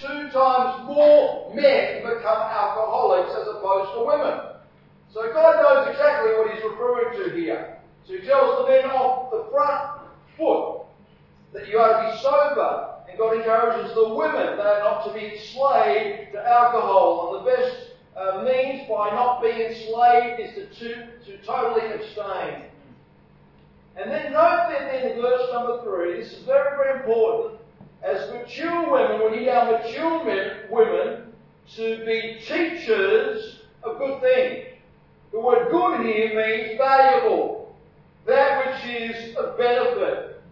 two times more men become alcoholics as opposed to women. So God knows exactly what he's referring to here. So he tells the men off the front foot that you are to be sober. And God encourages the women, they are not to be enslaved to alcohol. And the best uh, means by not being enslaved is to, to, to totally abstain. And then note that in verse number three, this is very, very important. As mature women, we need our mature men, women to be teachers of good things. The word good here means valuable. That which is of benefit.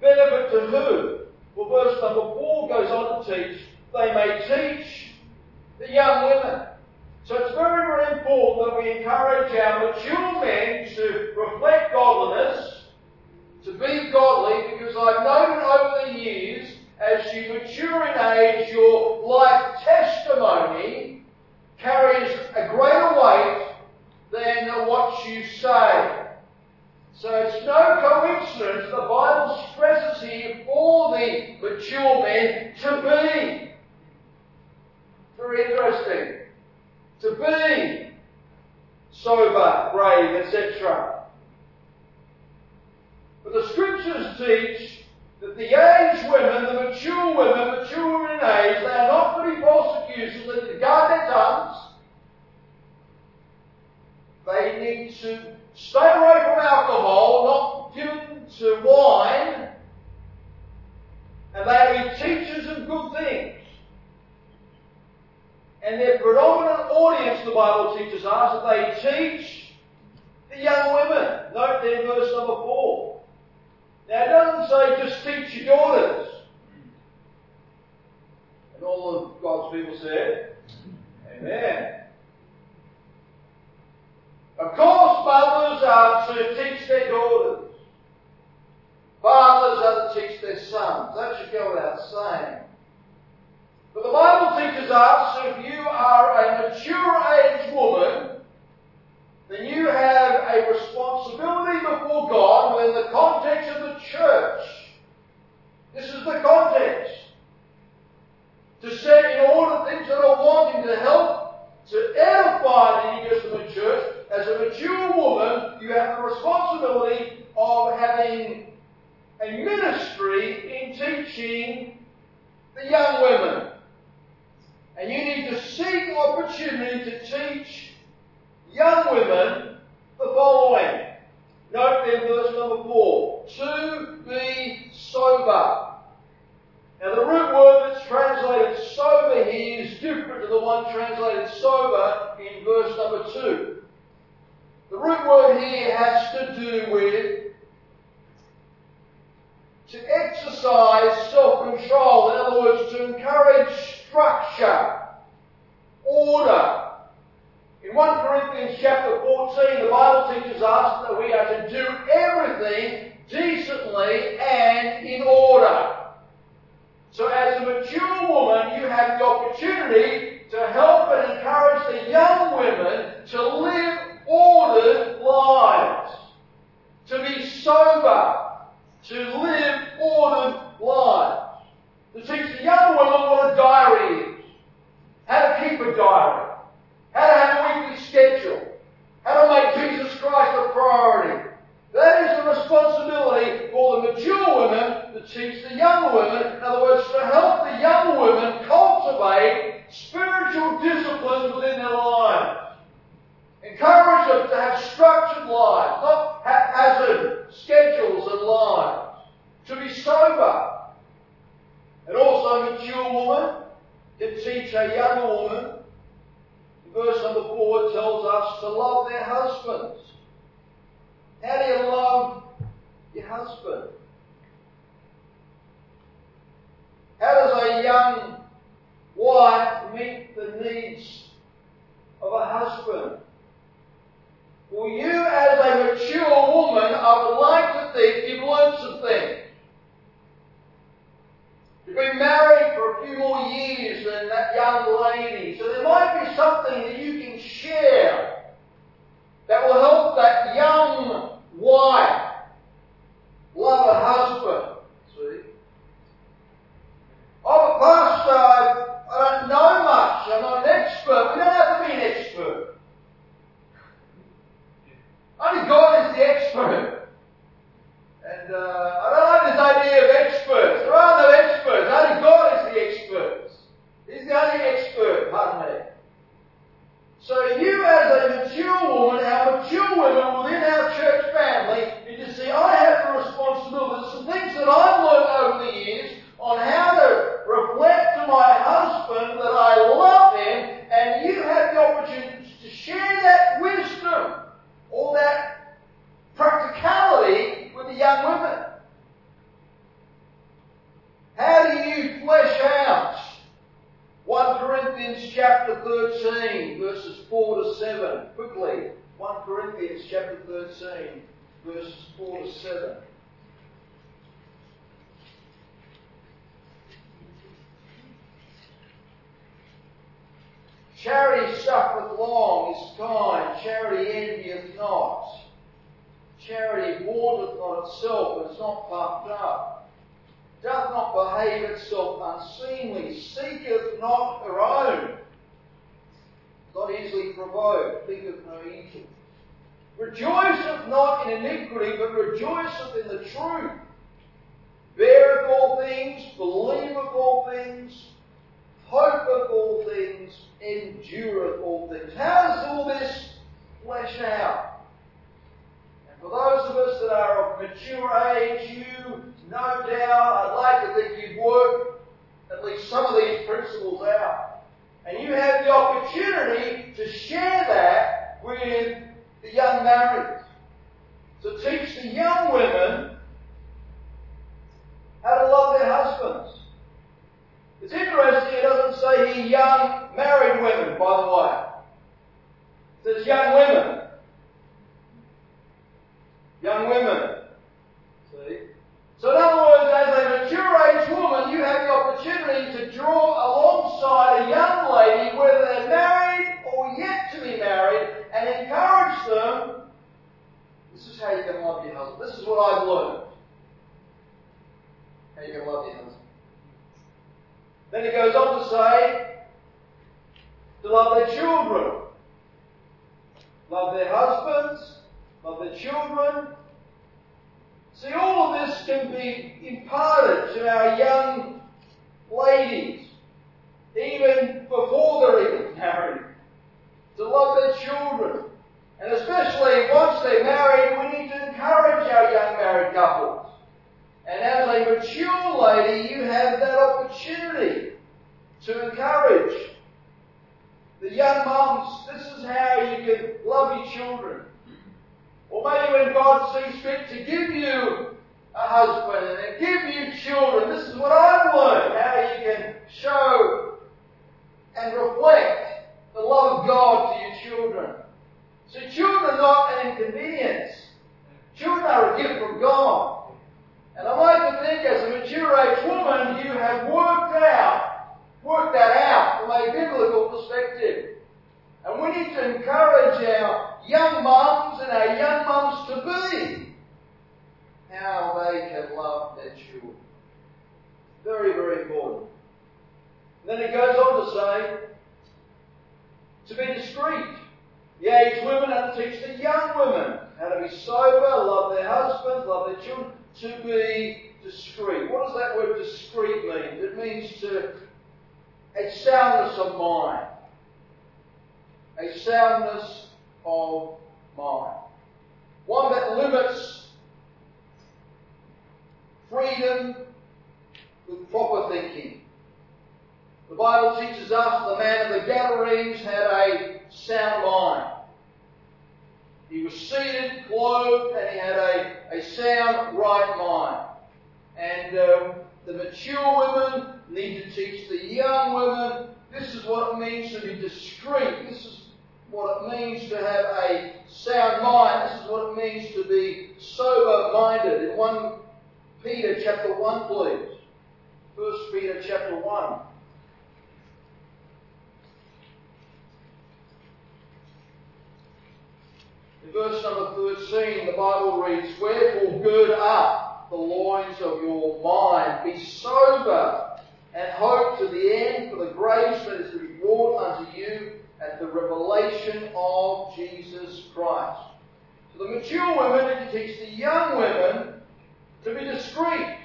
Benefit to who? Well, verse number four goes on to teach, they may teach the young women. So it's very, very important that we encourage our mature men to reflect godliness, to be godly, because I've noted over the years, as you mature in age, your life testimony carries a greater weight than what you say. So it's no coincidence the Bible stresses here for the mature men to be. Very interesting. To be sober, brave, etc. But the scriptures teach that the aged women, the mature women, mature women in age, they are not to be false accusers, they need to guard their tongues. They need to stay away from alcohol, not given to wine, and they are be teachers of good things. And their predominant audience, the Bible teaches us, that they teach the young women. Note there verse number four. Now it doesn't say just teach your daughters. And all of God's people said, Amen. Of course, mothers are to teach their daughters. Fathers are to teach their sons. That should go without saying. But the Bible teaches us if you are a mature aged woman, then you have a responsibility before God within the context of the church. This is the context. To set in order things that are wanting to help to edify the New Testament church. As a mature woman, you have the responsibility of having a ministry in teaching the young women. And you need to seek opportunity to teach young women the following. Note then verse number four. To be sober. Now the root word that's translated sober here is different to the one translated sober in verse number two. The root word here has to do with to exercise self-control. In other words, to encourage structure, order. In 1 Corinthians chapter 14, the Bible teaches us that we are to do everything decently and in order. So as a mature woman, you have the opportunity to help and encourage the young women to live ordered lives. To be sober. To live ordered lives. Behave itself unseemly, seeketh not her own. Not easily provoked, thinketh no evil. Rejoiceth not in iniquity, but rejoiceth in the truth. Beareth all things, believeth all things, hopeth all things, endureth all things. How does all this flesh out? And for those of us that are of mature age, you, no doubt, I'd like to think you've worked at least some of these principles out. And you have the opportunity to share that with the young marrieds. To teach the young women how to love their husbands. It's interesting, it doesn't say here young married women, by the way. It says young women. Young women. See? So in other words, as a mature age woman, you have the opportunity to draw alongside a young lady, whether they're married or yet to be married, and encourage them. This is how you can love your husband. This is what I've learned. How you can love your husband. Then he goes on to say, to love their children. Love their husbands, love their children. See, all of this can be imparted to our young ladies, even before they're even married, to love their children. And especially once they're married, we need to encourage our young married couples. And as a mature lady, you have that opportunity to encourage the young mums. This is how you can love your children. Or maybe when God sees fit to give you a husband and give you children, this is what I've learned, how you can show and reflect the love of God to your children. So children are not an inconvenience. Children are a gift from God. And I like to think as a mature age woman, you have worked out, worked that out from a biblical perspective. And we need to encourage our young mums and our young mums to be how they can love their children. Very, very important. And then it goes on to say, to be discreet. The aged women have to teach the young women how to be sober, love their husbands, love their children, to be discreet. What does that word discreet mean? It means to a soundness of mind. A soundness of mind. One that limits freedom with proper thinking. The Bible teaches us the man of the Gadarenes had a sound mind. He was seated, clothed, and he had a, a sound, right mind. And um, the mature women need to teach the young women this is what it means to be discreet. This is what it means to have a sound mind. This is what it means to be sober minded. In 1 Peter chapter 1, please. 1 Peter chapter 1. In verse number 13, the Bible reads, Wherefore gird up the loins of your mind, be sober, and hope to the end for the grace that is to be brought unto you at the revelation of Jesus Christ. So the mature women to teach the young women to be discreet,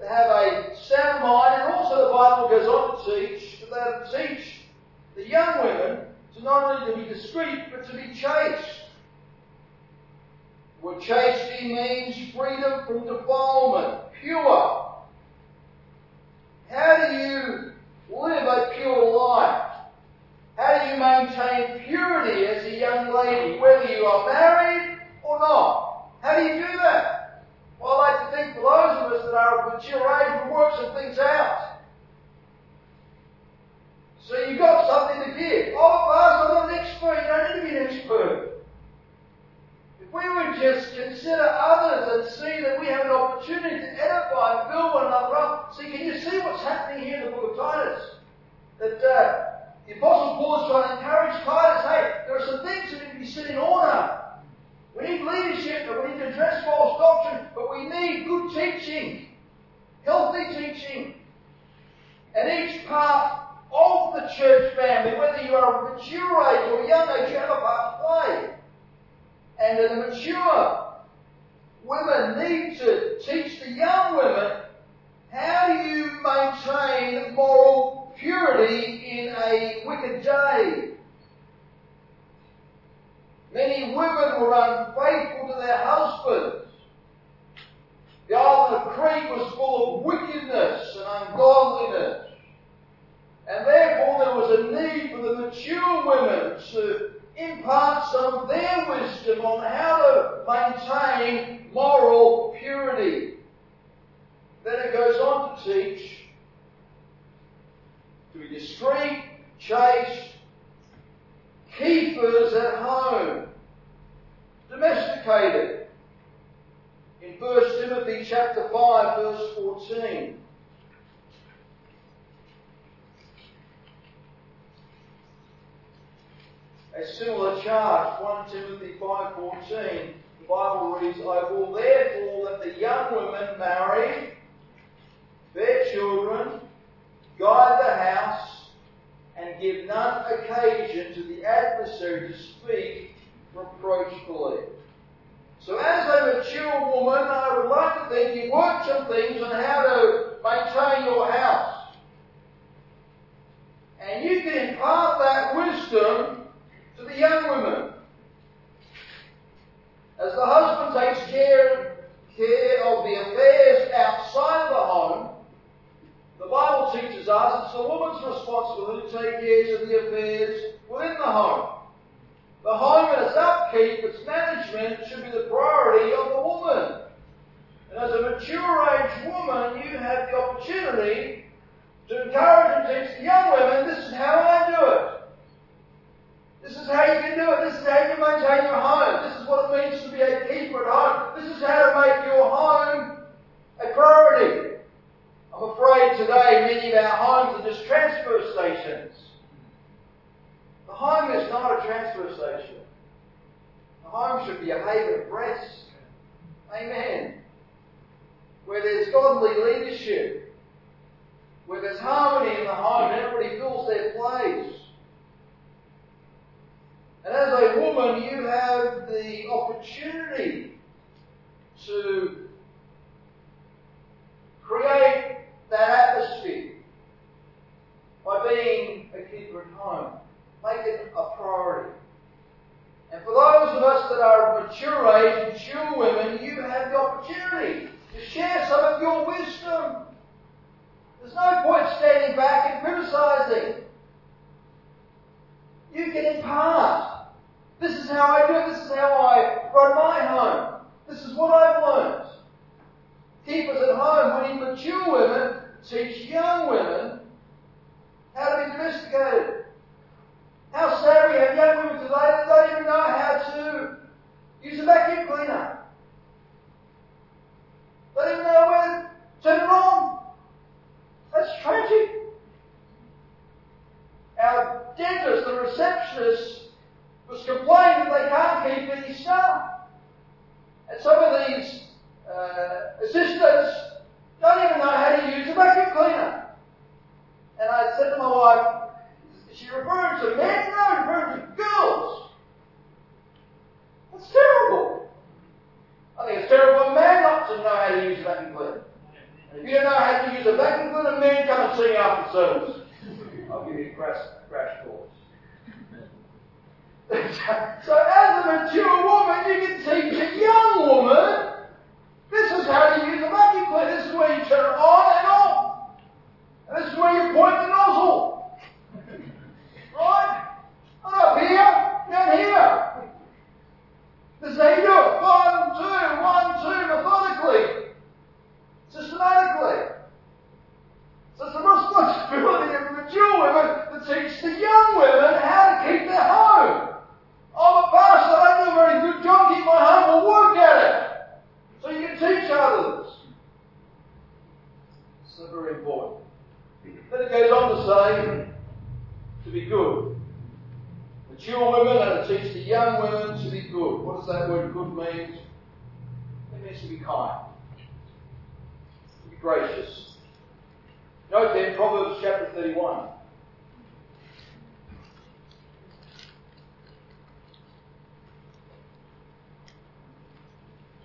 to have a sound mind, and also the Bible goes on to teach they teach the young women to not only to be discreet, but to be chaste. What chastity means freedom from defilement, pure. How do you live how do you maintain purity as a young lady, whether you are married or not? How do you do that? Well, I like to think for those of us that are of mature age, we work some things out. So you've got something to give. Oh, Pastor, I'm not an expert. You don't need to be an expert. If we would just consider others and see that we have an opportunity to edify and build one another up. See, can you see what's happening here in the book of Titus? That uh, the Apostle Paul is trying to encourage Titus, hey, there are some things that need to be set in order. We need leadership, and we need to address false doctrine, but we need good teaching, healthy teaching. And each part of the church family, whether you are a mature age or young age, you have a part to play. And the mature women need to teach the young women how you maintain moral purity in a wicked day. Many women were unfaithful to their husbands. The island of Crete was full of wickedness and ungodliness. And therefore there was a need for the mature women to impart some of their wisdom on how to maintain moral purity. Then it goes on to teach to be discreet, chaste, keepers at home, domesticated. In 1 Timothy chapter 5 verse 14. A similar charge, 1 Timothy 5.14, the Bible reads, I will therefore that the young women marry, bear children, guide the house, and give none occasion to the adversary to speak reproachfully. So as a mature woman, I would like to think you've worked some things on how to maintain your house. And you can impart that wisdom to the young women. As the husband takes care, care of the affairs outside the home, the Bible teaches us it's the woman's responsibility to take care of the affairs within the home. The home and its upkeep, its management should be the priority of the woman. And as a mature age woman, you have the opportunity to encourage and teach the young women, this is how I do it. This is how you can do it. This is how you maintain your home. This is what it means to be a keeper at home. This is how to make your home a priority. I'm afraid today many of our homes are just transfer stations. The home is not a transfer station. The home should be a haven of rest. Amen. Where there's godly leadership. Where there's harmony in the home and everybody fills their place. And as a woman, you have the opportunity to create that atmosphere by being a keeper at home. Make it a priority. And for those of us that are mature age, mature women, you have the opportunity to share some of your wisdom. There's no point standing back and criticizing. You can impart. This is how I do it. This is how I run my home. This is what I've learned. Keepers at home, when mature women teach young women how to be domesticated. How sad we have young women today that don't even know how to use a vacuum cleaner. They don't even know where to turn it on. That's tragic. Our dentist, the receptionist, was complaining that they can't keep any staff. And some of these uh, assistants don't even know how to use a vacuum cleaner. And I said to my wife, she referring to men? No, referring to girls. That's terrible. I think it's terrible for a man not to know how to use a vacuum cleaner. And if you don't know how to use a vacuum cleaner, men come and see me after service. I'll give you a crash, crash course. so as a mature woman, you can teach a young woman, this is how you use a vacuum cleaner. This is where you turn it on this is where you point the nozzle. Right? Not up here, down here. This is how you do it. One, two, one, two, methodically. Systematically. So it's the responsibility of mature women to teach the young women how to keep their home. I'm a pastor, I don't do a very good job keeping my home, well work at it. So you can teach others. So very important. Then it goes on to say, to be good. Mature women are to teach the young women to be good. What does that word good mean? It means to be kind, to be gracious. Note then Proverbs chapter 31.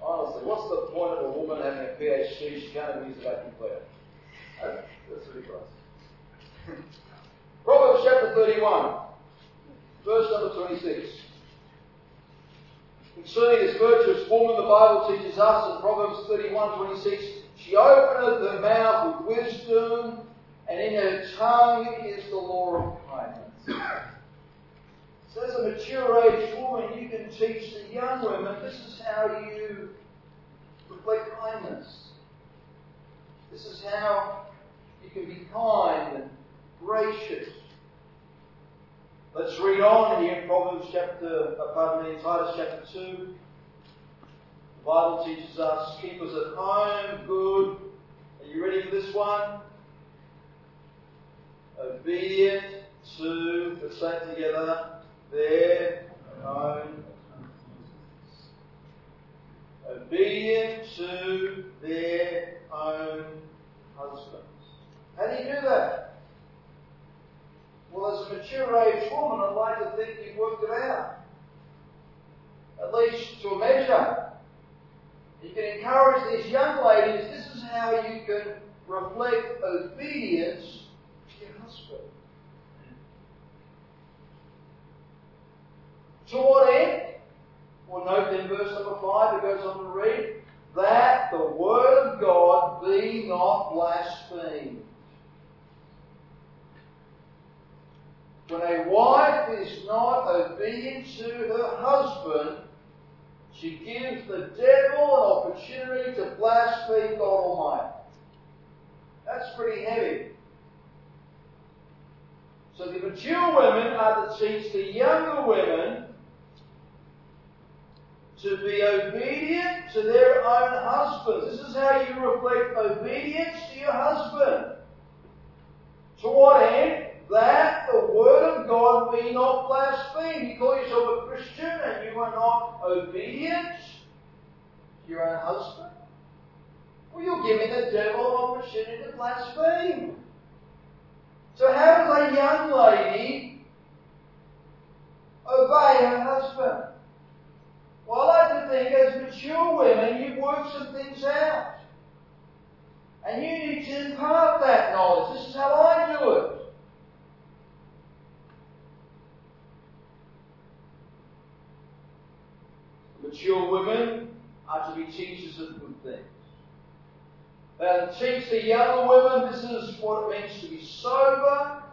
Honestly, what's the point of a woman having a PhD? She can't even use a vacuum cleaner. Proverbs chapter 31, verse number 26. Concerning this virtuous woman, the Bible teaches us in Proverbs 31, 26, she openeth her mouth with wisdom, and in her tongue is the law of kindness. So as a mature age woman, you can teach the young women this is how you reflect kindness. This is how you can be kind and gracious. Let's read on here in Proverbs chapter, uh, pardon me, Titus chapter 2. The Bible teaches us, keep us at home, good. Are you ready for this one? Obedient to, let's say it together, their own. Obedient to their own husbands. How do you do that? Well, as a mature age woman, I'd like to think you've worked it out. At least to a measure. You can encourage these young ladies, this is how you can reflect obedience to your husband. To what end? Well, note in verse number 5, it goes on to read, that the word of God be not blasphemed. When a wife is not obedient to her husband, she gives the devil an opportunity to blaspheme God Almighty. That's pretty heavy. So the mature women are to teach the younger women to be obedient to their own husbands. This is how you reflect obedience to your husband. To what end? That the word of God be not blasphemed. You call yourself a Christian and you are not obedient to your own husband? Well, you're giving the devil an opportunity to blaspheme. So how does a young lady obey her husband? Well, I like to think as mature women, you've worked some things out. And you need to impart that knowledge. This is how I do it. Mature women are to be teachers of good things. They are to teach the younger women this is what it means to be sober,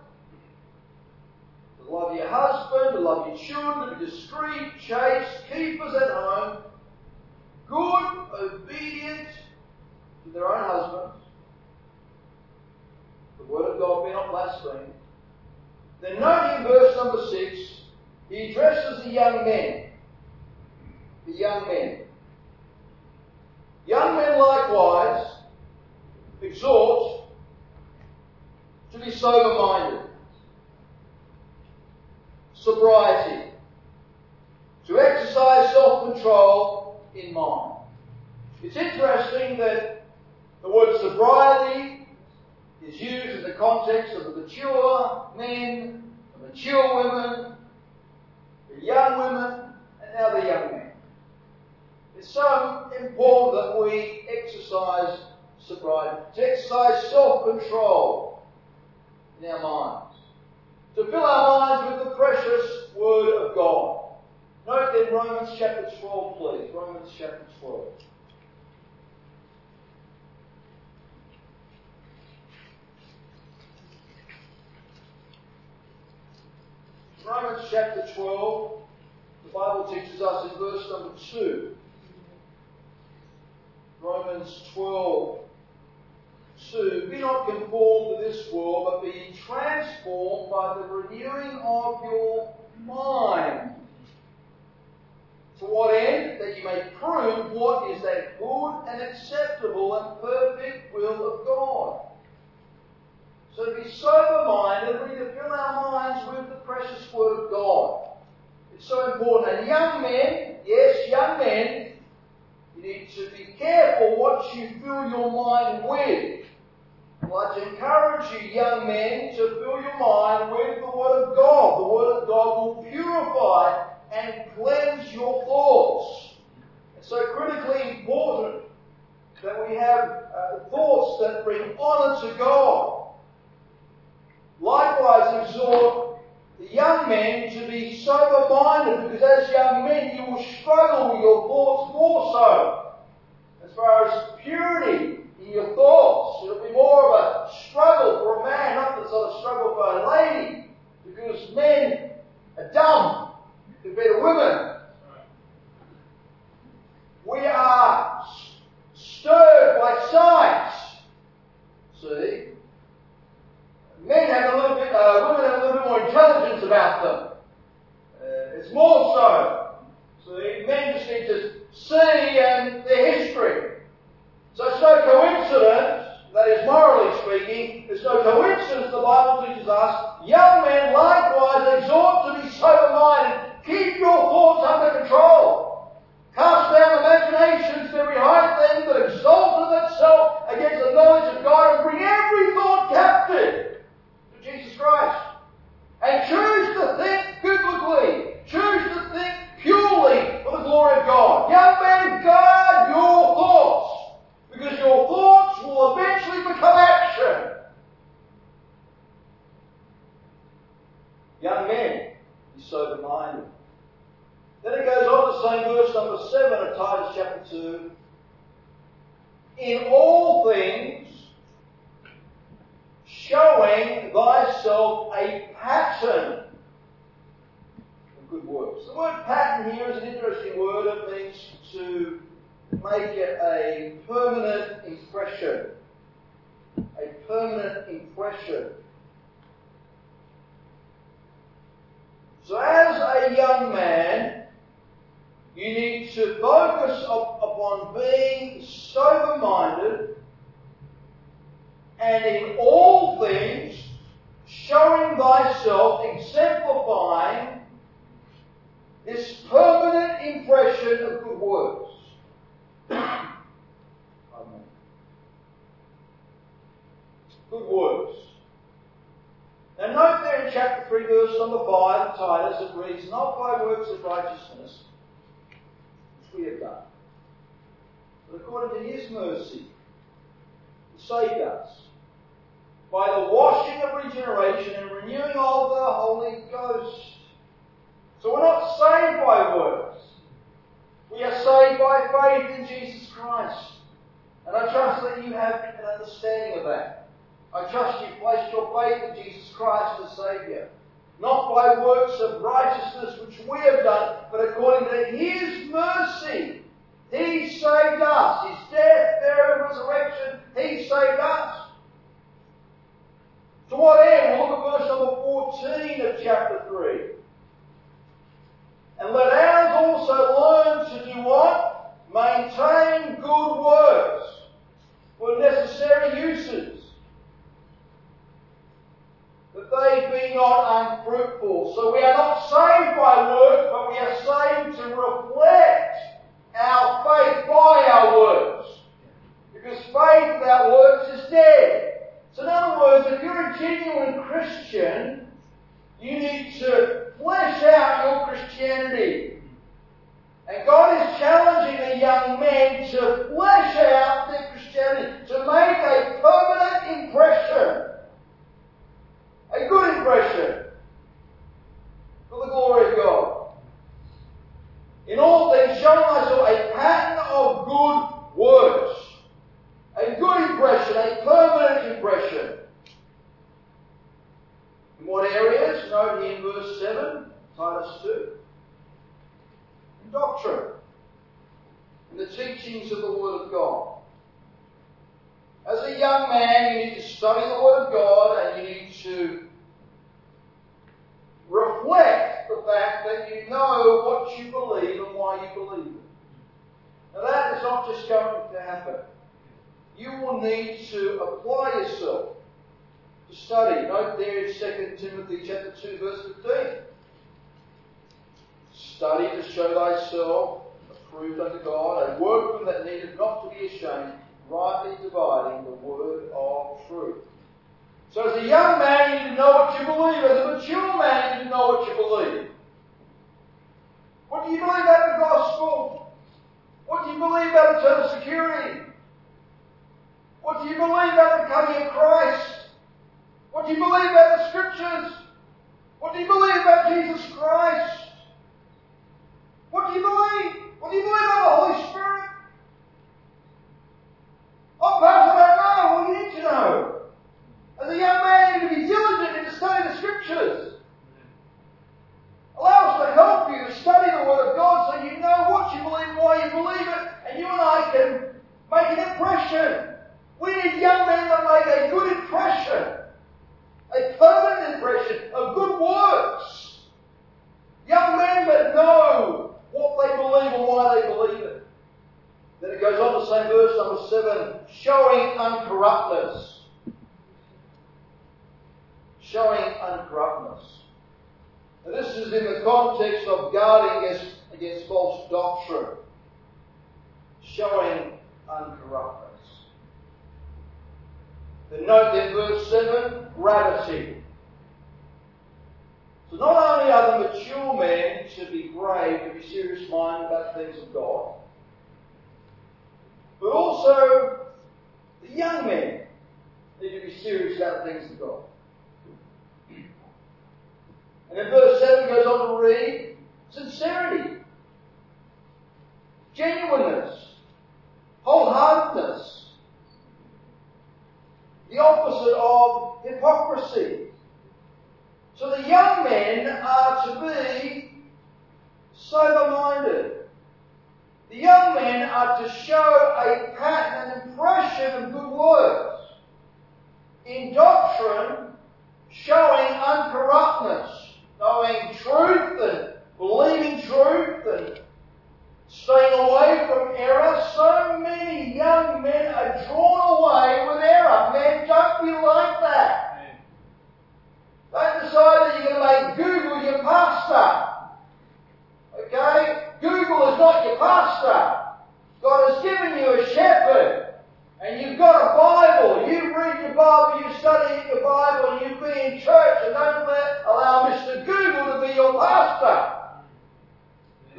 to love your husband, to love your children, to be discreet, chaste, keepers at home, good, obedient to their own husbands. The word of God be not blasphemed. Then note in verse number six, he addresses the young men. The young men. Young men likewise exhort to be sober minded sobriety, to exercise self control in mind. It's interesting that the word sobriety is used in the context of the mature men, the mature women, the young women, and now the young men. It's so important that we exercise sobriety, to exercise self control in our minds to fill our minds with the precious Word of God. Note in Romans chapter 12, please. Romans chapter 12. Romans chapter 12, the Bible teaches us in verse number 2. Romans 12, 2. Be not conformed to this world, but be transformed by the renewing of your mind. To what end? That you may prove what is that good and acceptable and perfect will of God. So to be sober minded, we need to fill our minds with the precious Word of God. It's so important. And young men, yes, young men, you need to be careful what you fill your mind with. I'd to encourage you, young men, to fill your mind with the Word of God. The Word of God will purify and cleanse your thoughts. It's so critically important that we have uh, thoughts that bring honour to God. Likewise, exhort the young men to be sober minded because as young men you will struggle with your thoughts more so. As far as purity in your thoughts, it'll be more of a struggle for a man, not the sort of struggle for a lady, because men are dumb compared to women. We are stirred by sight. See? Men have a little bit, uh, women have a little bit more intelligence about them. Uh, it's more so. See, men just need to see and their history. So it's no coincidence, that is morally speaking, it's no coincidence the Bible teaches us, young men likewise exhort to be sober-minded. Keep your thoughts under control. Cast down imaginations every high thing that exalteth itself against the knowledge of God and bring every thought captive Jesus Christ. And choose to think biblically. Choose to think purely for the glory of God. Young men, guard your thoughts. Because your thoughts will eventually become action. Young men, be sober minded. Then it goes on to say, verse number 7 of Titus chapter 2 In all things, showing thyself a pattern of good works. The word pattern here is an interesting word. It means to make it a permanent impression. A permanent impression. So as a young man, you need to focus upon being sober-minded and in all things showing thyself, exemplifying this permanent impression of good works. Good works. Now note there in chapter 3 verse number 5 of Titus it reads, Not by works of righteousness which we have done, but according to his mercy, he saved us by the washing of regeneration and renewing of the Holy Ghost. So we're not saved by works. We are saved by faith in Jesus Christ. And I trust that you have an understanding of that. I trust you've placed your faith in Jesus Christ as Saviour. Not by works of righteousness which we have done, but according to His mercy. He saved us. His death, burial, and resurrection, He saved us. To what end? Look at verse number 14 of chapter 3. And let ours also learn to do what? Maintain good works for necessary uses. That they be not unfruitful. So we are not saved by works, but we are saved to reflect our faith by our works. Because faith without works is dead. So in other words, if you're a genuine Christian, you need to flesh out your Christianity. And God is challenging the young men to flesh out their Christianity, to make a permanent impression. A good impression for the glory of God. In all things, showing myself a pattern of good works a good impression, a permanent impression. In what areas? Note in verse 7, Titus 2. In doctrine. In the teachings of the Word of God. As a young man, you need to study the Word of God and you need to you know what you believe and why you believe it. Now that is not just going to happen. You will need to apply yourself to study. Note there in 2 Timothy chapter 2 verse 15. Study to show thyself approved unto God, a workman that needeth not to be ashamed, rightly dividing the word of truth. So as a young man, you to know what you believe. As a mature man, you to know what you believe. What do you believe about the gospel? What do you believe about eternal security? What do you believe about the coming of Christ? What do you believe about the scriptures? What do you believe about Jesus Christ? What do you believe? What do you believe about the Holy Spirit? Oh, perhaps I don't know. You need to know. As a young man, you need to be diligent in to study the scriptures. Allow us to help you to study the Word of God so you know what you believe, why you believe it, and you and I can make an impression. We need young men that make a good impression, a permanent impression of good works. Young men that know what they believe and why they believe it. Then it goes on to say, verse number seven, showing uncorruptness. Showing uncorruptness. And this is in the context of guarding against, against false doctrine. Showing uncorruptness. Then note in verse 7, gravity. So not only are the mature men to be grave, to be serious minded about things of God, but also the young men need to be serious about things of God. And then verse 7 goes on to read sincerity, genuineness, wholeheartedness, the opposite of hypocrisy. So the young men are to be sober minded. The young men are to show a pattern, an impression of good works. In doctrine, showing uncorruptness, knowing truth and believing truth and staying away from error. So many young men are drawn away with error. Men, don't be like that. Don't decide that you're going to make Google your pastor. Okay? Google is not your pastor. God has given you a shepherd. And you've got a Bible. You read your Bible, you study your Bible, you be in church, and don't let, allow Mr. Google to be your pastor.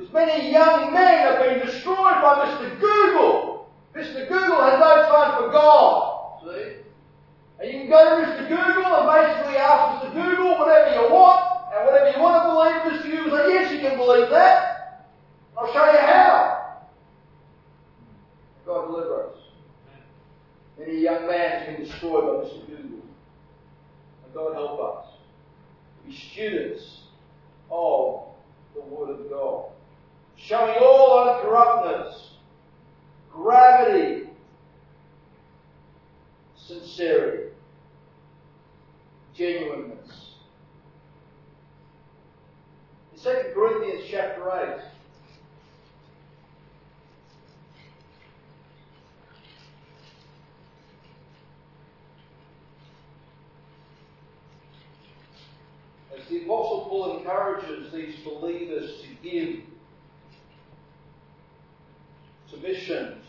As many young men have been destroyed by Mr. Google. Mr. Google has no time for God. See? And you can go to Mr. Google and basically ask Mr. Google whatever you want, and whatever you want to believe, Mr. Google says, yes, you can believe that. I'll show you how. God deliver us. Many young men have been destroyed by Mr. Google. And God help us to be students of the Word of God. Showing all uncorruptness, gravity, sincerity, genuineness. In 2 Corinthians chapter 8, as the Apostle Paul encourages these believers to give to missions,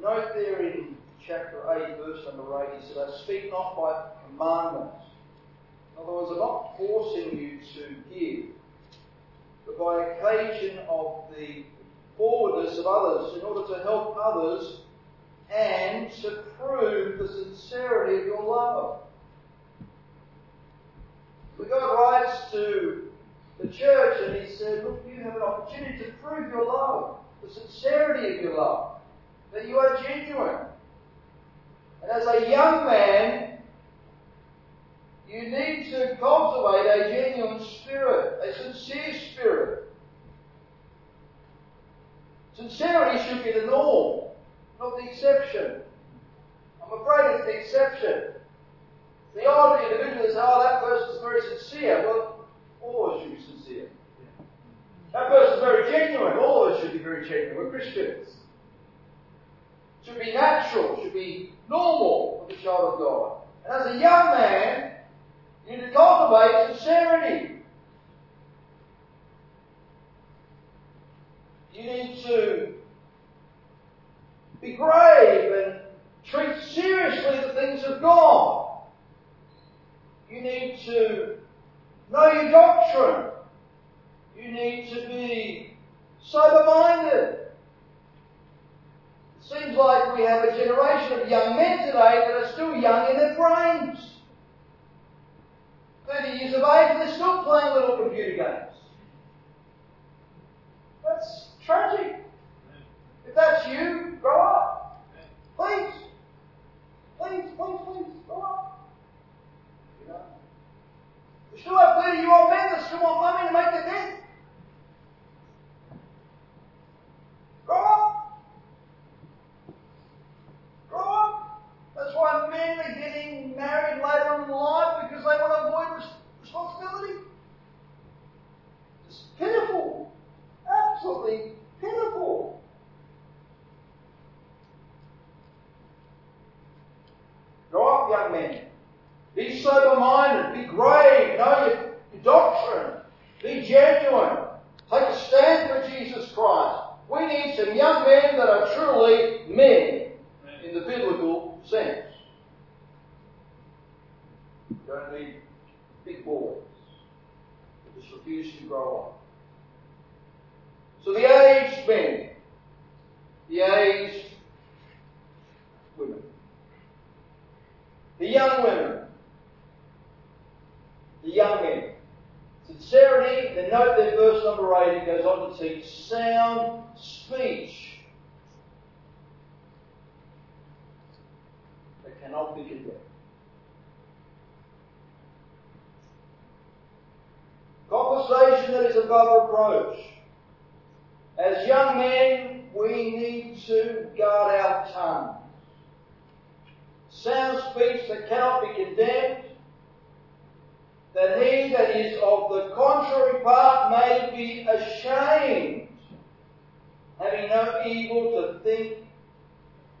note there in chapter 8, verse number 8, he said, I speak not by commandment. In other words, I'm not forcing you to give, but by occasion of the forwardness of others, in order to help others and to prove the sincerity of your love. But God writes to the church and he said, Look, you have an opportunity to prove your love, the sincerity of your love, that you are genuine. And as a young man, you need to cultivate a genuine spirit, a sincere spirit. Sincerity should be the norm, not the exception. I'm afraid it's the exception. The odd individual is, oh, that person's very sincere. Well, all should be sincere. That person's very genuine. All of us should be very genuine. We're Christians. Should be natural, should be normal for the child of God. And as a young man, you need to cultivate sincerity. You need to be grave and treat seriously the things of God. You need to know your doctrine. You need to be sober minded. It seems like we have a generation of young men today that are still young in their brains. 30 years of age and they're still playing little computer games. That's tragic. If that's you, grow up. Please. Please, please, please, grow up. You know? We still have 30 year old men that still want money to make their debt. Grow up. Grow up. That's why men are getting married later in life because they want to avoid responsibility. It's pitiful. Absolutely pitiful. Grow up, young men. Be sober minded. Be grave. Know your, your doctrine. Be genuine. Take a stand for Jesus Christ. We need some young men that are truly men in the biblical sense. You don't need big boys. They just refuse to grow up. So the aged men, the aged women, the young women, the young men. Sincerity, then note that verse number 8, it goes on to teach sound speech that cannot be condemned. Conversation that is above reproach. As young men, we need to guard our tongue. Sound speech that cannot be condemned, that he that is of the contrary part may be ashamed, having no evil to think,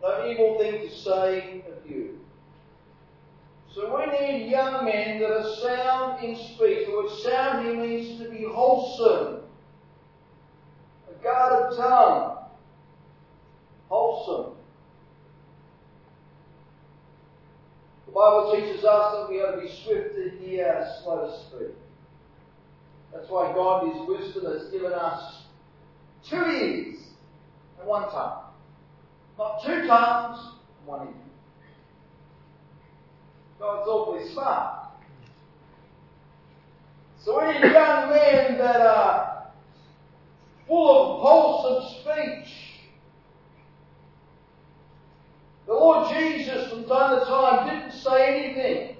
no evil thing to say of you. So we need young men that are sound in speech. The word sound here means to be wholesome. A guarded tongue. Wholesome. The Bible teaches us that we are to be swift to hear, slow to speak. That's why God, His wisdom, has given us two ears and one tongue. Not two times, one ear. God's awfully smart. So need young men that are full of wholesome speech. The Lord Jesus, from time to time, didn't say anything.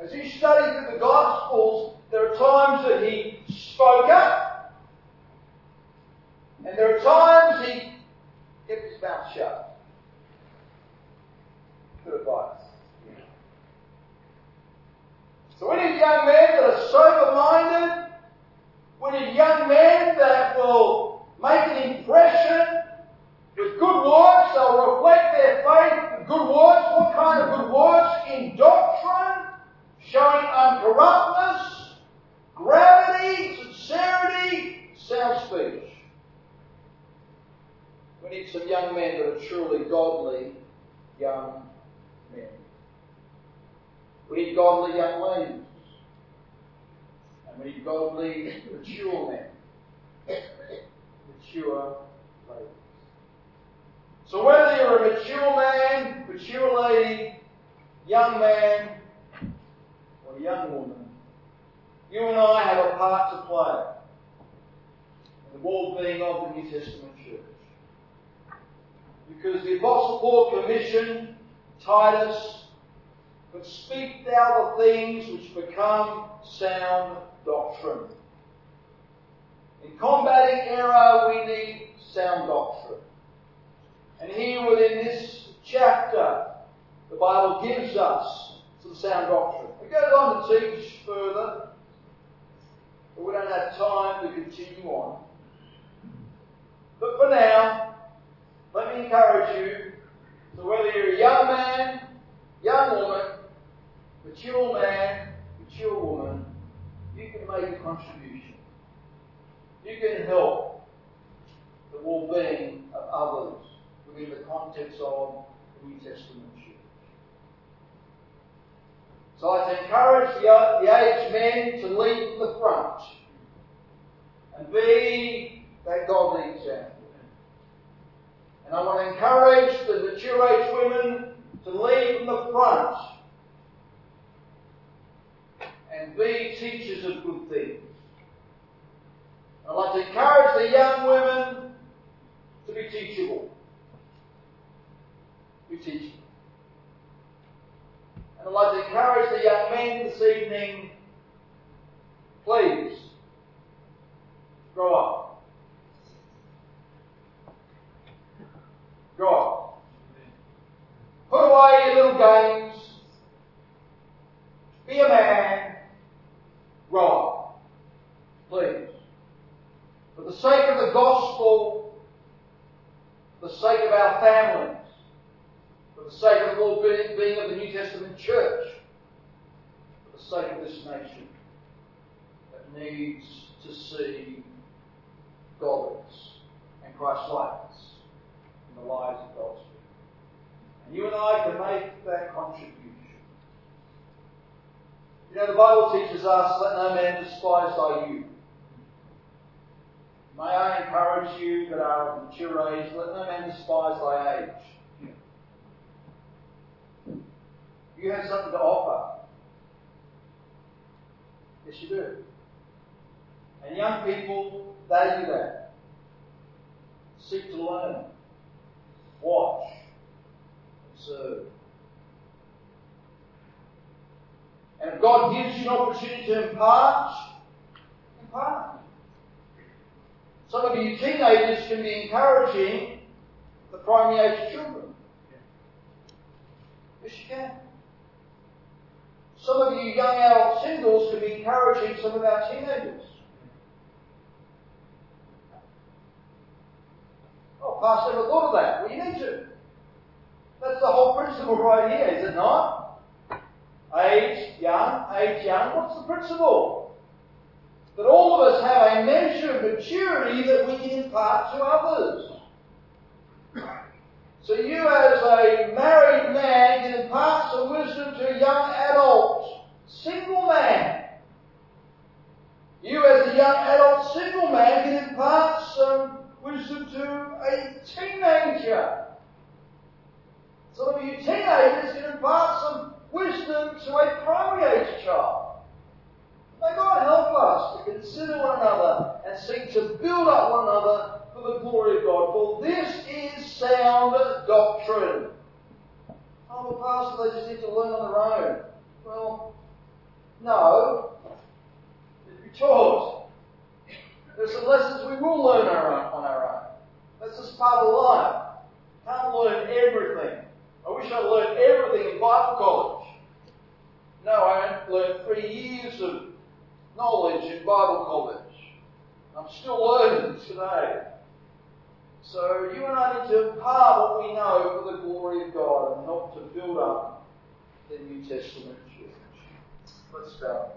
As you study through the Gospels, there are times that He spoke up, and there are times He kept His mouth shut. Good advice. So we need young men that are sober-minded. We need young men that will make an impression with good works. They'll reflect their faith with good works. What kind of good works? In doctrine, showing uncorruptness, gravity, sincerity, sound speech. We need some young men that are truly godly young. We need godly young ladies. And we need godly, mature men. Mature ladies. So whether you're a mature man, mature lady, young man, or young woman, you and I have a part to play in the well-being of the New Testament church. Because the Apostle Paul commissioned Titus, but speak thou the things which become sound doctrine. In combating error, we need sound doctrine. And here within this chapter, the Bible gives us some sound doctrine. It goes on to teach further, but we don't have time to continue on. But for now, let me encourage you so whether you're a young man, young woman, mature man, mature woman, you can make a contribution. You can help the well-being of others within the context of the New Testament church. So I encourage the, the aged men to lead the front and be that godly example. And I want to encourage the mature age women to lead from the front and be teachers of good things. I'd like to encourage the young women to be teachable. Be teachable. And I'd like to encourage the young men this evening, please, grow up. Grow up. Put away your little games. Be a man. Up. Please. For the sake of the gospel, for the sake of our families, for the sake of the well-being of the New Testament church, for the sake of this nation that needs to see godliness and Christ-likeness in the lives of God's people. And you and I can make that contribution. You know, the Bible teaches us, let no man despise thy youth. May I encourage you that are of mature age, let no man despise thy age. You have something to offer. Yes, you do. And young people value that. Seek to learn. Watch. Observe. And if God gives you an opportunity to impart, impart. Some of you teenagers can be encouraging the primary age children. Yes, you can. Some of you young adult singles can be encouraging some of our teenagers. Oh, Pastor, never thought of that. Well, you need to. That's the whole principle right here, is it not? Age young, age young. What's the principle? That all of us have a measure of maturity that we can impart to others. So you as a married man can impart some wisdom to a young adult, single man. You as a young adult single man can impart some wisdom to a teenager. Some of you teenagers can impart some wisdom to a primary age child. May God help us to consider one another and seek to build up one another for the glory of God. For this is sound doctrine. Oh, well, Pastor, they just need to learn on their own. Well, no. Be taught. There's some lessons we will learn on our own. That's just part of life. Can't learn everything. I wish I'd learned everything in Bible college. No, I learned three years of knowledge in Bible college. I'm still learning today. So you and I need to impart what we know for the glory of God and help to build up the New Testament church. Let's start.